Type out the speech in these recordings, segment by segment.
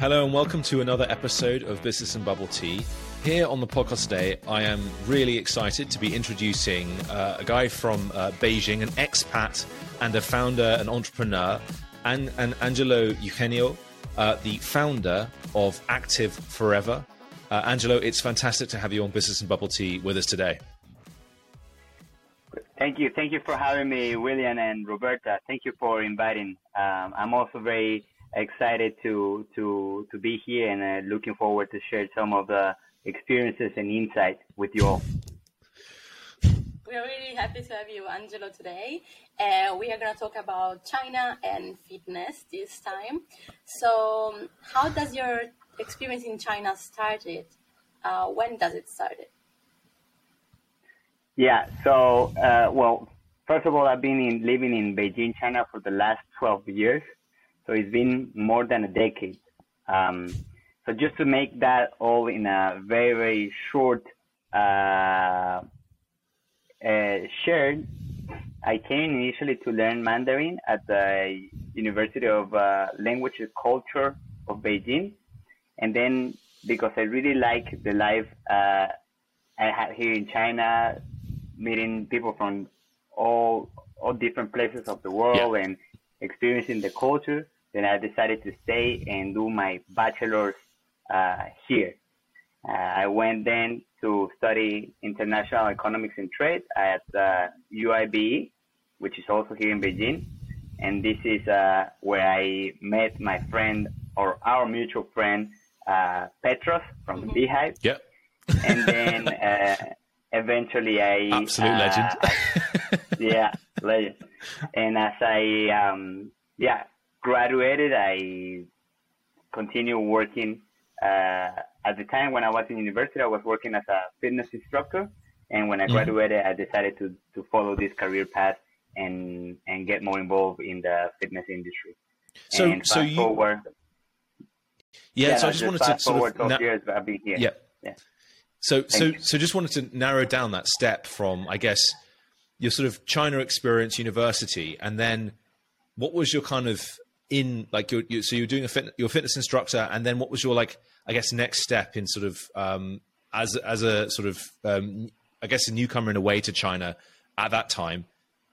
Hello and welcome to another episode of Business and Bubble Tea. Here on the podcast today, I am really excited to be introducing uh, a guy from uh, Beijing, an expat and a founder, an entrepreneur, and, and Angelo Eugenio, uh, the founder of ActivForever. Uh, Angelo, it's fantastic to have you on Business and Bubble Tea with us today. Thank you. Thank you for having me, William and Roberta. Thank you for inviting. Um, I'm also very excited to to to be here and uh, looking forward to share some of the experiences and insights with you all. We're really happy to have you, Angelo, today. Uh, we are going to talk about China and fitness this time. So, how does your experience in China started? Uh, when does it started? Yeah. So, uh, well, first of all, I've been in, living in Beijing, China, for the last 12 years. So it's been more than a decade. Um, so just to make that all in a very, very short uh, uh, shared, I came initially to learn Mandarin at the University of uh, Language and Culture of Beijing. And then because I really like the life uh, I had here in China, meeting people from all all different places of the world yeah. and experiencing the culture, then I decided to stay and do my bachelor's uh, here. Uh, I went then to study international economics and trade at uh, UIBE, which is also here in Beijing. And this is uh, where I met my friend or our mutual friend, uh, Petros from mm-hmm. Beehive. Yep. and then uh, eventually I. Absolute legend. yeah, legend. And as I, um, yeah, graduated, I continued working. Uh, at the time when I was in university, I was working as a fitness instructor. And when I mm-hmm. graduated, I decided to, to follow this career path and and get more involved in the fitness industry. So, and so you. Forward, yeah, yeah, so I just, just wanted to sort of. Na- years I've been here. Yeah. yeah. So, Thank so, you. so just wanted to narrow down that step from, I guess, your sort of China experience, university, and then what was your kind of in like you're, you so you're doing a fit, you're fitness instructor, and then what was your like I guess next step in sort of um, as as a sort of um, I guess a newcomer in a way to China at that time?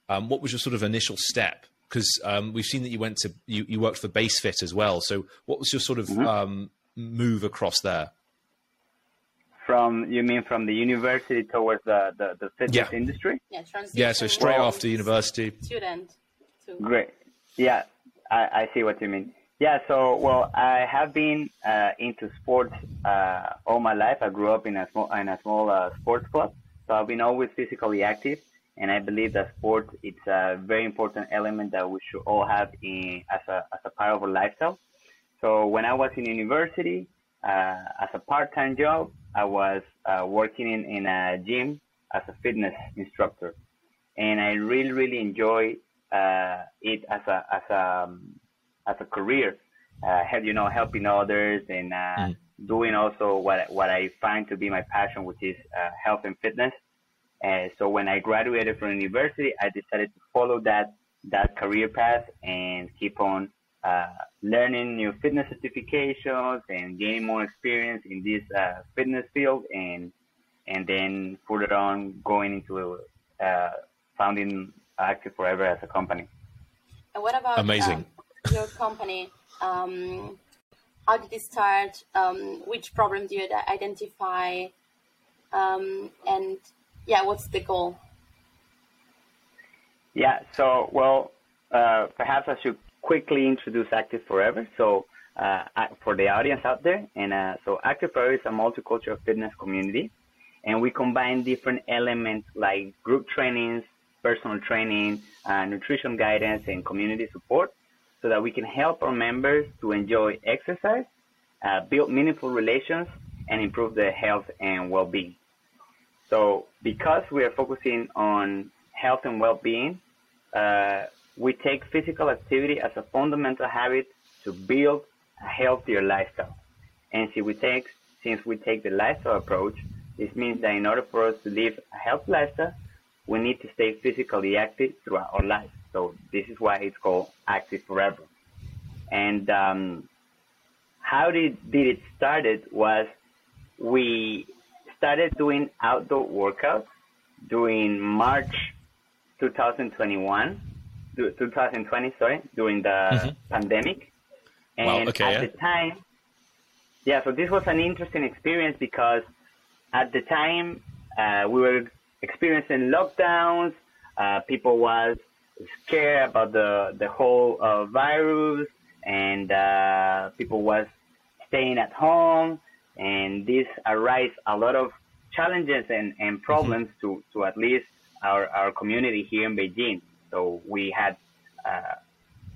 Um, what was your sort of initial step? Because um, we've seen that you went to you, you worked for BaseFit as well. So what was your sort of mm-hmm. Um, move across there? From you mean from the university towards the the, the fitness yeah. industry? Yeah, yeah. So straight well, after university. Student. Great. Yeah. I, I see what you mean. Yeah, so well, I have been uh, into sports uh, all my life. I grew up in a small in a small uh, sports club, so I've been always physically active, and I believe that sport it's a very important element that we should all have in as a as a part of our lifestyle. So when I was in university, uh, as a part-time job, I was uh, working in, in a gym as a fitness instructor, and I really really enjoy uh, it as a as a um, as a career, uh, you know, helping others and uh, mm. doing also what what I find to be my passion, which is uh, health and fitness. And so when I graduated from university, I decided to follow that that career path and keep on uh, learning new fitness certifications and gaining more experience in this uh, fitness field and and then further on going into uh, founding ActivForever as a company. And what about amazing um, your company? Um, how did it start? Um, which problem do you identify? Um, and yeah, what's the goal? Yeah, so well, uh, perhaps I should quickly introduce ActivForever. So uh, for the audience out there, and uh, so ActivForever is a multicultural fitness community, and we combine different elements like group trainings, personal training, uh, nutrition guidance, and community support so that we can help our members to enjoy exercise, uh, build meaningful relations, and improve their health and well-being. So because we are focusing on health and well-being, uh, we take physical activity as a fundamental habit to build a healthier lifestyle. And since we take, since we take the lifestyle approach, this means that in order for us to live a healthy lifestyle, we need to stay physically active throughout our life. So this is why it's called ActivForever. And um, how did did it started was we started doing outdoor workouts during March 2021, 2020, sorry, during the mm-hmm. pandemic. And wow, okay, at yeah. the time, yeah, so this was an interesting experience because at the time uh, we were experiencing lockdowns. Uh, people was scared about the the whole uh, virus, and uh, people was staying at home, and this arise a lot of challenges and, and problems mm-hmm. to, to at least our, our community here in Beijing. So we had, uh,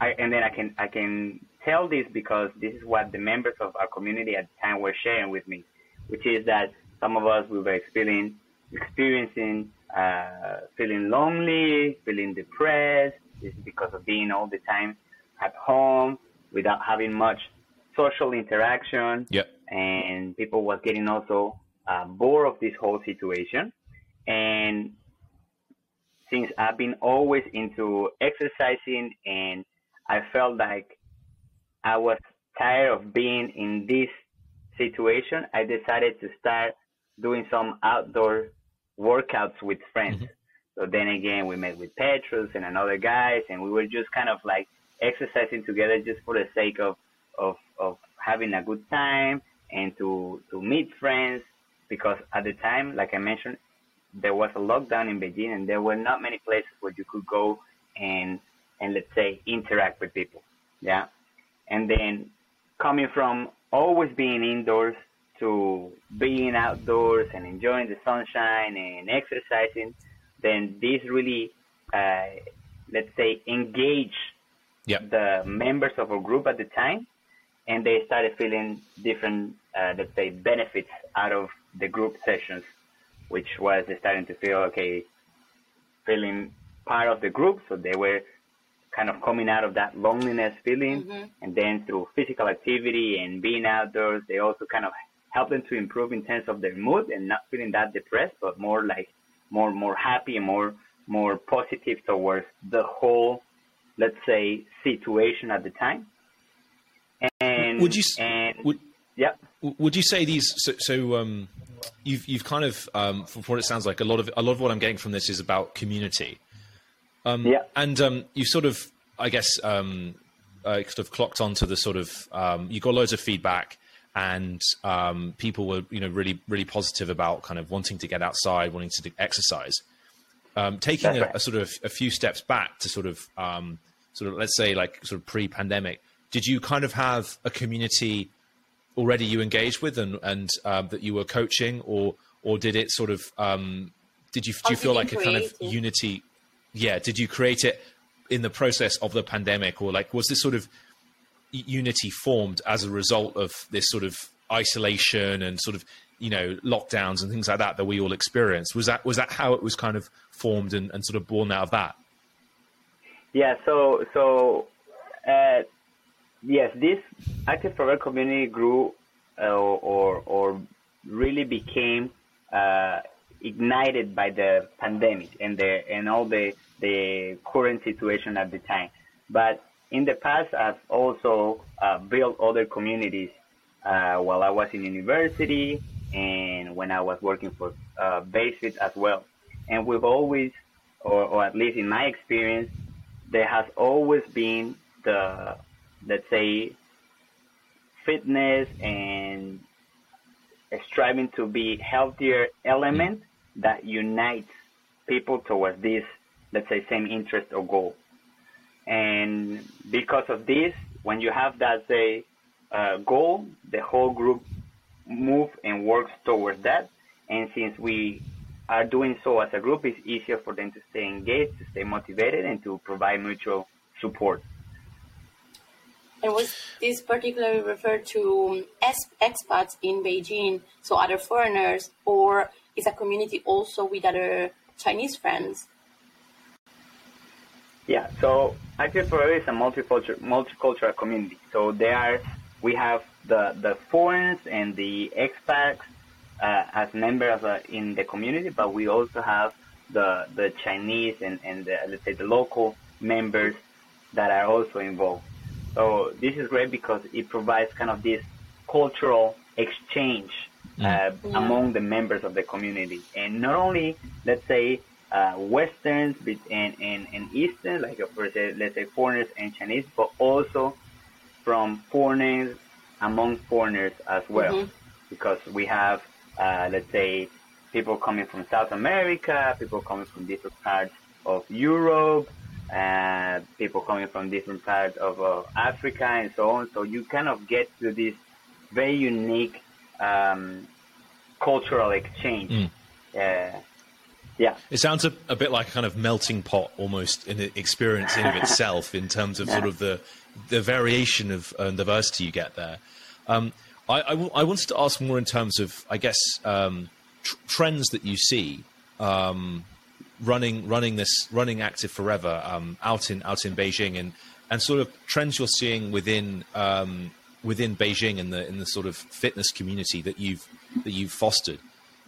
I, and then I can I can tell this because this is what the members of our community at the time were sharing with me, which is that some of us we were experiencing experiencing uh, feeling lonely, feeling depressed. This is because of being all the time at home without having much social interaction. Yep. And people was getting also uh, bored of this whole situation. And since I've been always into exercising and I felt like I was tired of being in this situation, I decided to start doing some outdoor workouts with friends. Mm-hmm. So then again, we met with Petros and another guys, and we were just kind of like exercising together just for the sake of of of having a good time and to to meet friends because at the time, like I mentioned, there was a lockdown in Beijing and there were not many places where you could go and and let's say interact with people. Yeah. And then coming from always being indoors to being outdoors and enjoying the sunshine and exercising, then this really, uh, let's say, engage yep. the members of a group at the time, and they started feeling different, uh, let's say, benefits out of the group sessions, which was starting to feel okay, feeling part of the group. So they were kind of coming out of that loneliness feeling, mm-hmm. and then through physical activity and being outdoors, they also kind of help them to improve in terms of their mood and not feeling that depressed, but more like more more happy and more more positive towards the whole, let's say, situation at the time. And would you and would, yeah would you say these so, so um, you've you've kind of um, from what it sounds like a lot of a lot of what I'm getting from this is about community. Um, yeah, and um, you sort of I guess um, uh, sort of clocked onto the sort of um, you got loads of feedback and um, people were you know really really positive about kind of wanting to get outside, wanting to exercise. Um, taking a, a, sort of a few steps back to sort of um, sort of let's say like sort of pre-pandemic, did you kind of have a community already you engaged with and and um, that you were coaching, or or did it sort of um, did you do you feel like a kind of unity? Yeah, did you create it in the process of the pandemic, or like was this sort of unity formed as a result of this sort of isolation and sort of you know lockdowns and things like that that we all experienced? Was that was that how it was kind of formed and, and sort of born out of that? Yeah. So so. Uh, yes, this ActivForever community grew uh, or or really became uh, ignited by the pandemic and the and all the the current situation at the time. But in the past, I've also uh, built other communities uh, while I was in university and when I was working for uh, as well. And we've always, or, or at least in my experience, there has always been the let's say, fitness and striving to be healthier element that unites people towards this, let's say, same interest or goal. And because of this, when you have that, say, uh, goal, the whole group move and works towards that. And since we are doing so as a group, it's easier for them to stay engaged, to stay motivated, and to provide mutual support. And was this particularly referred to expats in Beijing, so other foreigners, or is a community also with other Chinese friends? Yeah, so ActivForever is a multicultural multicultural community. So there are we have the the foreigners and the expats uh, as members uh, in the community, but we also have the the Chinese and and the, let's say the local members that are also involved. So this is great because it provides kind of this cultural exchange uh, yeah. among the members of the community, and not only let's say uh, Westerns and, and, and Eastern, like for say, let's say foreigners and Chinese, but also from foreigners among foreigners as well, mm-hmm. because we have uh, let's say people coming from South America, people coming from different parts of Europe, uh, people coming from different parts of uh, Africa and so on. So you kind of get to this very unique um, cultural exchange. Mm. Uh, yeah. It sounds a, a, bit like a kind of melting pot almost in the experience in of itself in terms of yeah. sort of the the variation of uh, diversity you get there. Um, I, I, w- I wanted to ask more in terms of, I guess, um, tr- trends that you see um, running running this running ActivForever um, out in out in Beijing and and sort of trends you're seeing within um, within Beijing and the in the sort of fitness community that you've that you've fostered.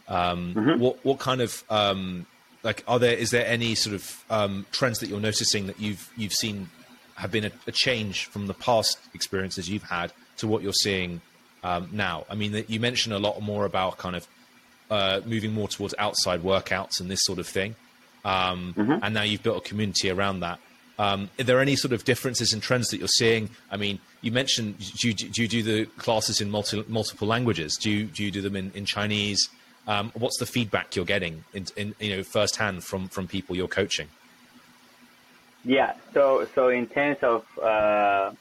Um, mm-hmm. What what kind of um, like are there is there any sort of um, trends that you're noticing that you've you've seen have been a, a, change from the past experiences you've had to what you're seeing um, now? I mean, you mentioned a lot more about kind of uh, moving more towards outside workouts and this sort of thing, um, mm-hmm. and now you've built a community around that. Um, are there any sort of differences in trends that you're seeing? I mean, you mentioned do you, do, you do the classes in multi, multiple languages? Do you, do you do them in, in Chinese? Um, what's the feedback you're getting in, in, you know firsthand from from people you're coaching? Yeah, so so in terms of uh,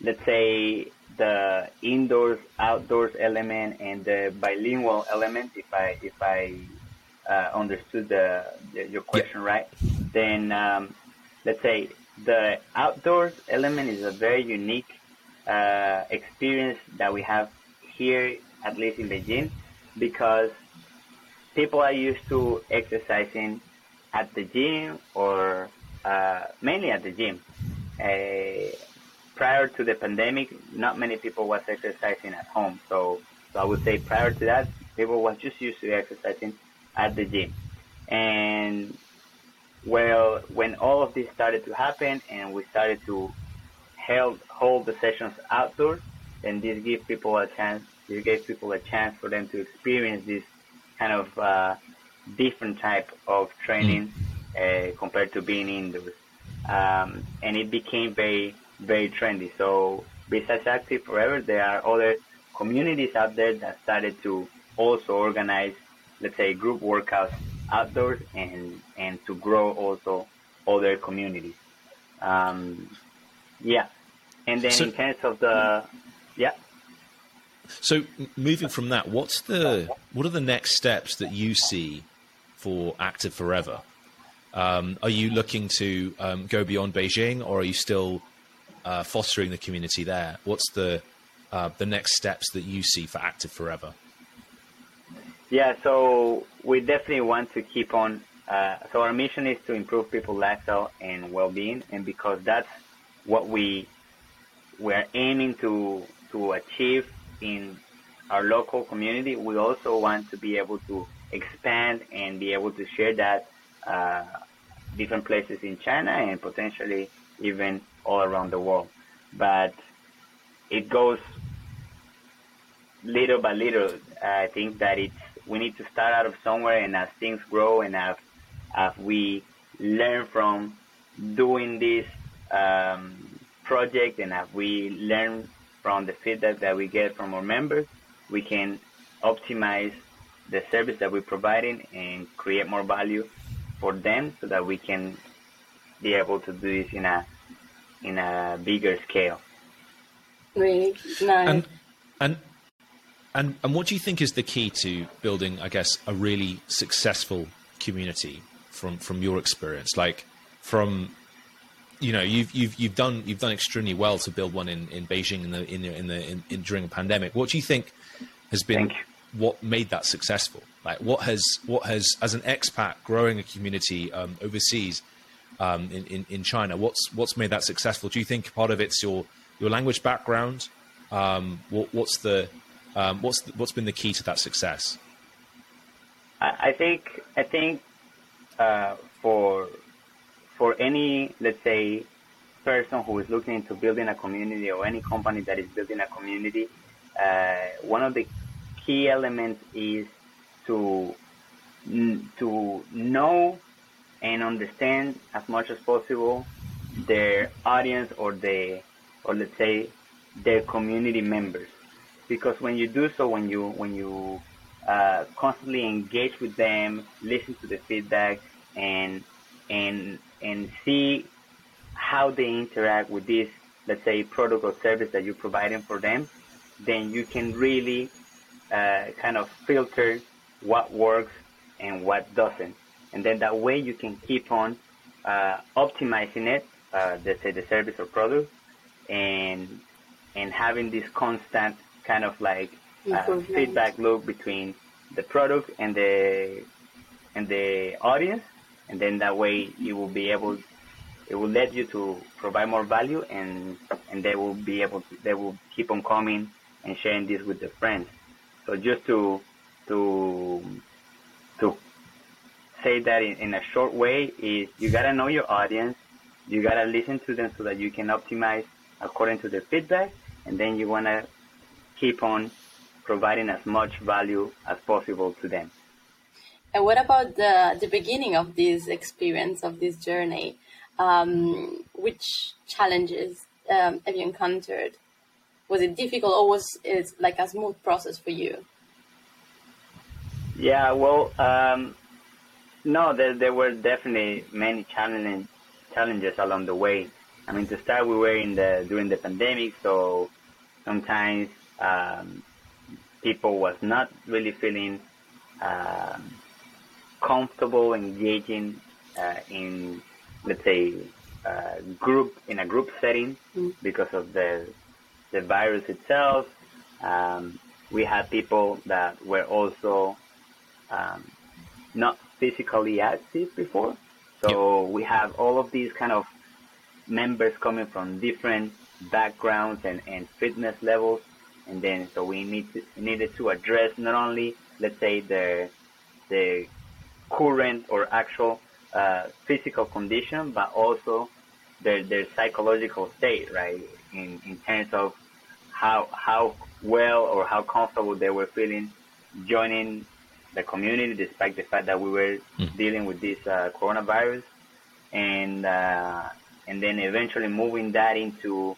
let's say the indoors outdoors element and the bilingual element, if I if I uh, understood the, the, your question yeah. right, then um, let's say the outdoors element is a very unique uh, experience that we have here, at least in Beijing, because people are used to exercising at the gym or uh, mainly at the gym. Uh, prior to the pandemic, not many people was exercising at home. So, so I would say prior to that, people was just used to exercising at the gym. And well, when all of this started to happen and we started to held, hold the sessions outdoors, then this gave people a chance. This gave people a chance for them to experience this kind of uh, different type of training mm. uh, compared to being indoors, um, and it became very very trendy. So besides ActivForever, there are other communities out there that started to also organize, let's say, group workouts outdoors and and to grow also other communities. Um, yeah, and then so, in terms of the yeah. So moving from that, what's the what are the next steps that you see for ActivForever? Um, are you looking to um, go beyond Beijing, or are you still uh, fostering the community there? What's the uh, the next steps that you see for ActivForever? Yeah, so we definitely want to keep on. Uh, so our mission is to improve people's lifestyle and well-being, and because that's what we we're aiming to to achieve in our local community, we also want to be able to expand and be able to share that uh, different places in China and potentially even all around the world. But it goes little by little. I think that it's we need to start out of somewhere, and as things grow and as as we learn from doing this um, project, and as we learn from the feedback that we get from our members, we can optimize the service that we're providing and create more value for them, so that we can be able to do this in a in a bigger scale. Really nice. And, and and and what do you think is the key to building, I guess, a really successful community from from your experience? Like from you know you've you've you've done you've done extremely well to build one in, in Beijing in the in the, in, the in, in during a pandemic. What do you think has been what made that successful? Like what has what has as an expat growing a community um, overseas um, in, in, in China? What's what's made that successful? Do you think part of it's your your language background? Um, what, what's the um, what's the, what's been the key to that success? I, I think I think uh, for for any let's say person who is looking into building a community or any company that is building a community, uh, one of the key elements is to to know and understand as much as possible their audience or the or let's say their community members. Because when you do so when you when you uh, constantly engage with them listen to the feedback and and and see how they interact with this let's say product or service that you're providing for them then you can really uh, kind of filter what works and what doesn't. And then that way you can keep on uh, optimizing it, uh, let's say the service or product, and and having this constant kind of like uh, feedback loop between the product and the and the audience, and then that way you will be able, it will let you to provide more value, and and they will be able to, they will keep on coming and sharing this with their friends. So just to to to say that in, in a short way is you gotta know your audience, you gotta listen to them so that you can optimize according to their feedback, and then you wanna keep on providing as much value as possible to them. And what about the the beginning of this experience of this journey? Um, which challenges um, have you encountered? Was it difficult, or was it like a smooth process for you? Yeah, well, um, no, there, there were definitely many challenging challenges along the way. I mean, to start, we were in the during the pandemic, so sometimes um, people was not really feeling um, comfortable engaging uh, in, let's say, uh, group in a group setting mm. because of the the virus itself. Um, we had people that were also um, not physically active before. So yep. we have all of these kind of members coming from different backgrounds and, and fitness levels. And then, so we need to, needed to address not only, let's say, the, the current or actual uh, physical condition, but also their, their psychological state, right? In, in terms of how, how well or how comfortable they were feeling joining the community, despite the fact that we were mm. dealing with this uh, coronavirus, and uh, and then eventually moving that into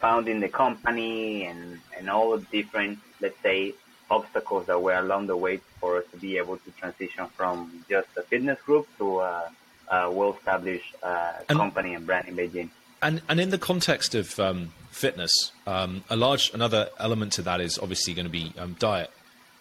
founding the company and and all the different, let's say, obstacles that were along the way for us to be able to transition from just a fitness group to a, a well-established uh, and, company and brand in Beijing. And and in the context of um, fitness, um, a large another element to that is obviously going to be um, diet.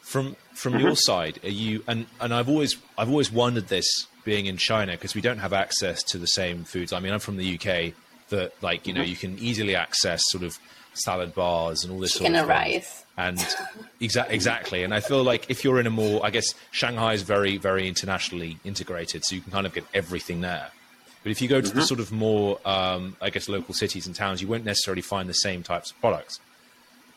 From from mm-hmm. your side, are you and and I've always I've always wondered this being in China because we don't have access to the same foods. I mean, I'm from the UK that like you know mm-hmm. you can easily access sort of salad bars and all this Chicken sort of rice. And exa- exactly, and I feel like if you're in a more, I guess Shanghai is very very internationally integrated, so you can kind of get everything there. But if you go to mm-hmm. the sort of more, um, I guess, local cities and towns, you won't necessarily find the same types of products.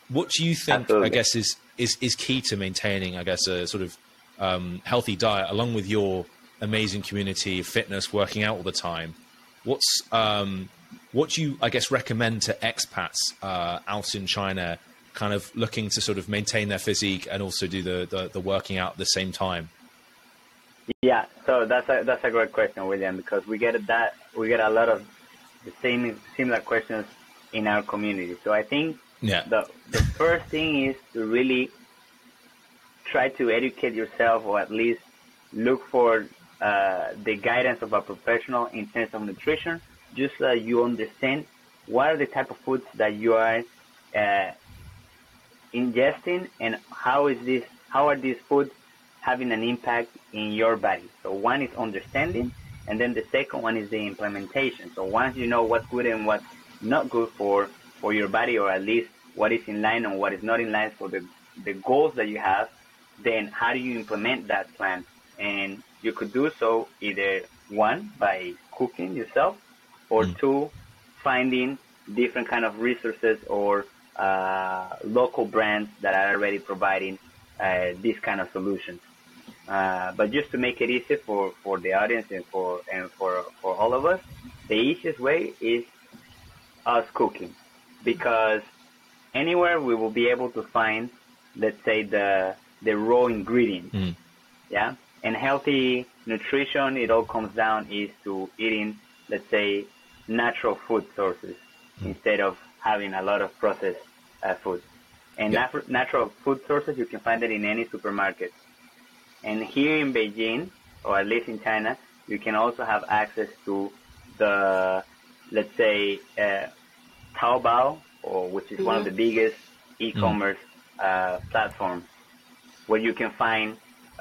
What do you think? Absolutely. I guess is is is key to maintaining, I guess, a sort of um, healthy diet, along with your amazing community, of fitness, working out all the time. What's um, what do you, I guess, recommend to expats uh, out in China, kind of looking to sort of maintain their physique and also do the, the, the working out at the same time? Yeah, so that's a that's a great question, William, because we get that we get a lot of the same similar questions in our community. So I think yeah. The the first thing is to really try to educate yourself, or at least look for uh, the guidance of a professional in terms of nutrition, just so you understand what are the type of foods that you are uh, ingesting and how is this how are these foods having an impact in your body. So one is understanding, and then the second one is the implementation. So once you know what's good and what's not good for for your body, or at least what is in line and what is not in line for the, the goals that you have, then how do you implement that plan? And you could do so either one, by cooking yourself, or mm. two, finding different kind of resources or uh, local brands that are already providing uh, these kind of solutions. Uh, but just to make it easy for, for the audience and for and for, for all of us, the easiest way is us cooking because anywhere we will be able to find, let's say the the raw ingredients. Mm. Yeah, and healthy nutrition, it all comes down is to eating, let's say, natural food sources mm. instead of having a lot of processed uh, food. And yeah. nat- natural food sources, you can find it in any supermarket. And here in Beijing, or at least in China, you can also have access to the, let's say, uh, Taobao, or which is mm-hmm. one of the biggest e-commerce mm. uh, platforms, where you can find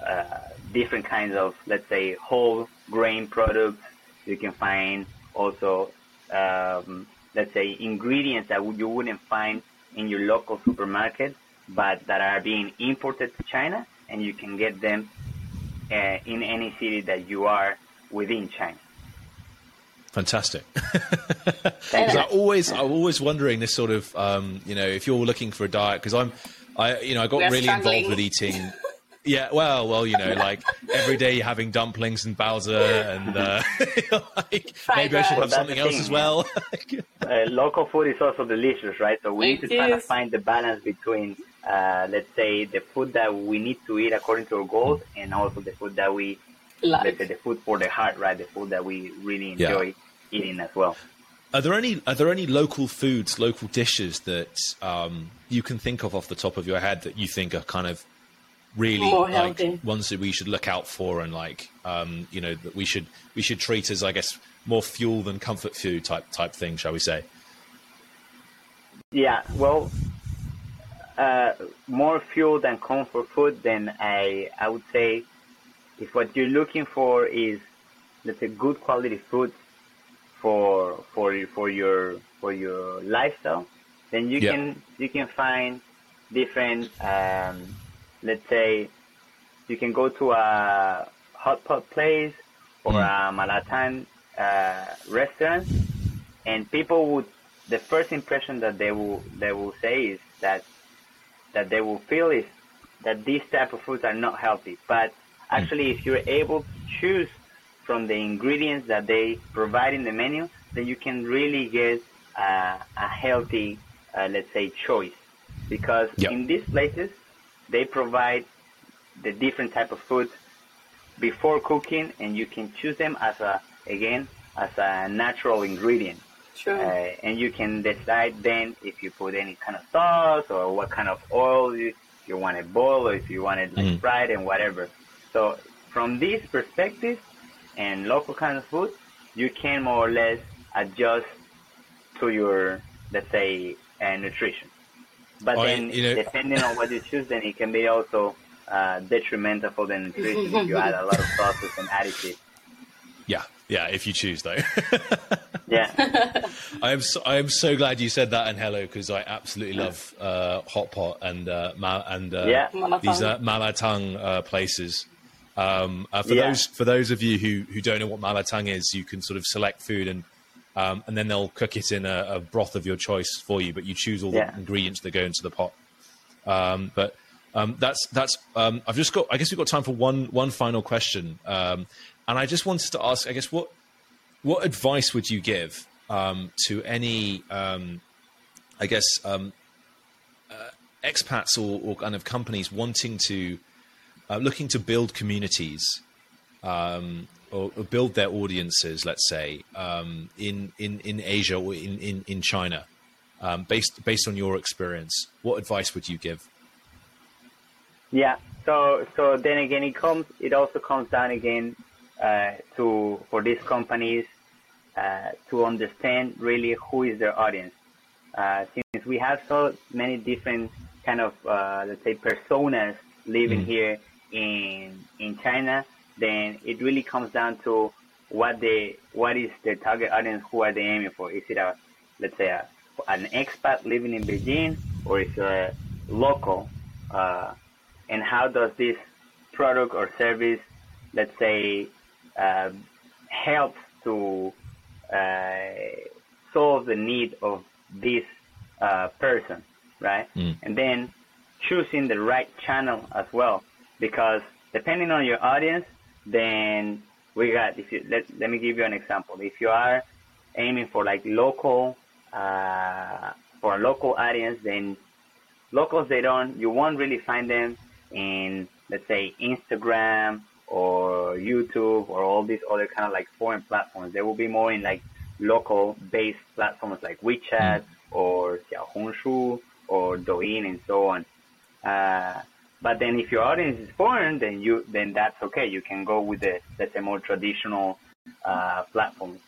uh, different kinds of, let's say, whole grain products. You can find also, um, let's say, ingredients that you wouldn't find in your local supermarket, but that are being imported to China, and you can get them uh, in any city that you are within China. Fantastic. Because I always, I'm always wondering this sort of, um, you know, if you're looking for a diet, because I'm, I, you know, I got really struggling. involved with eating. Yeah, well, well, you know, like every day you're having dumplings and baozi, and uh, like, maybe I should have something else as well. uh, local food is also delicious, right? So we it need to try to find the balance between, uh, let's say, the food that we need to eat according to our goals, and also the food that we, like. let's say, the food for the heart, right? The food that we really enjoy yeah. eating as well. Are there any are there any local foods, local dishes that um, you can think of off the top of your head that you think are kind of really like ones that we should look out for and like um, you know that we should we should treat as I guess more fuel than comfort food type type thing, shall we say? Yeah, well, uh, more fuel than comfort food. Then I I would say if what you're looking for is let's say good quality food for for for your for your lifestyle, then you can you can find different um, let's say you can go to a hot pot place or mm. a Malatang uh, restaurant, and people would the first impression that they will they will say is that that they will feel is that these type of foods are not healthy. But actually, mm. if you're able to choose from the ingredients that they provide in the menu, then you can really get uh, a healthy, uh, let's say, choice. Because yep. in these places, they provide the different type of food before cooking, and you can choose them as a again as a natural ingredient. Sure. Uh, and you can decide then if you put any kind of sauce or what kind of oil you, you want it boiled or if you want it like mm. fried and whatever. So from this perspective and local kind of food, you can more or less adjust to your let's say uh, nutrition. But then, you know, depending on what you choose, then it can be also uh, detrimental for the nutrition if you add a lot of sauces and additives. Yeah, yeah. If you choose, though. yeah. I am so, I am so glad you said that, Angelo, because I absolutely love uh, hot pot and uh, ma- and uh, yeah. these uh, malatang uh, places. Um, uh, for yeah. those for those of you who who don't know what malatang is, you can sort of select food and um, and then they'll cook it in a, a, broth of your choice for you. But you choose all yeah. the ingredients that go into the pot. Um, but um, that's that's. Um, I've just got. I guess we've got time for one one final question, um, and I just wanted to ask. I guess what what advice would you give um, to any? I guess uh, expats or, or, kind of companies wanting to uh, looking to build communities um, or, build their audiences, let's say, um, in, in, in Asia or in, in, in China, um, based, based on your experience, what advice would you give? Yeah. So, so then again, it comes, it also comes down again, uh, to, for these companies, uh, to understand really who is their audience. Uh, since we have so many different kind of, uh, let's say, personas living mm. here in, in China, then it really comes down to what they what is their target audience, who are they aiming for? Is it a let's say a, an expat living in Beijing, or is it a local? Uh, and how does this product or service, let's say, uh, help to uh, solve the need of this uh, person, right? Mm. And then choosing the right channel as well, because depending on your audience, then we got if you let let me give you an example. If you are aiming for like local uh, for a local audience, then locals they don't you won't really find them in let's say Instagram or YouTube or all these other kind of like foreign platforms. They will be more in like local based platforms like WeChat mm. or Xiaohongshu or Douyin and so on. Uh, but then if your audience is foreign, then you then that's okay. You can go with the let's say more traditional uh, platforms.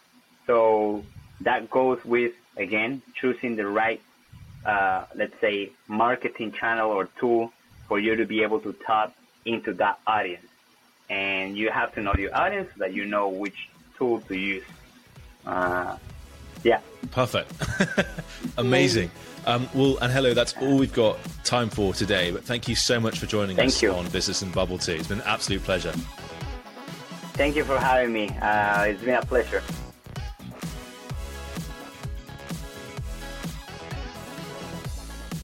So that goes with again choosing the right uh, let's say marketing channel or tool for you to be able to tap into that audience. And you have to know your audience so that you know which tool to use. Uh, yeah. Perfect. Amazing. Um, well, Angelo, that's all we've got time for today. But thank you so much for joining thank us you. on Business and Bubble Tea. It's been an absolute pleasure. Thank you for having me. Uh, it's been a pleasure.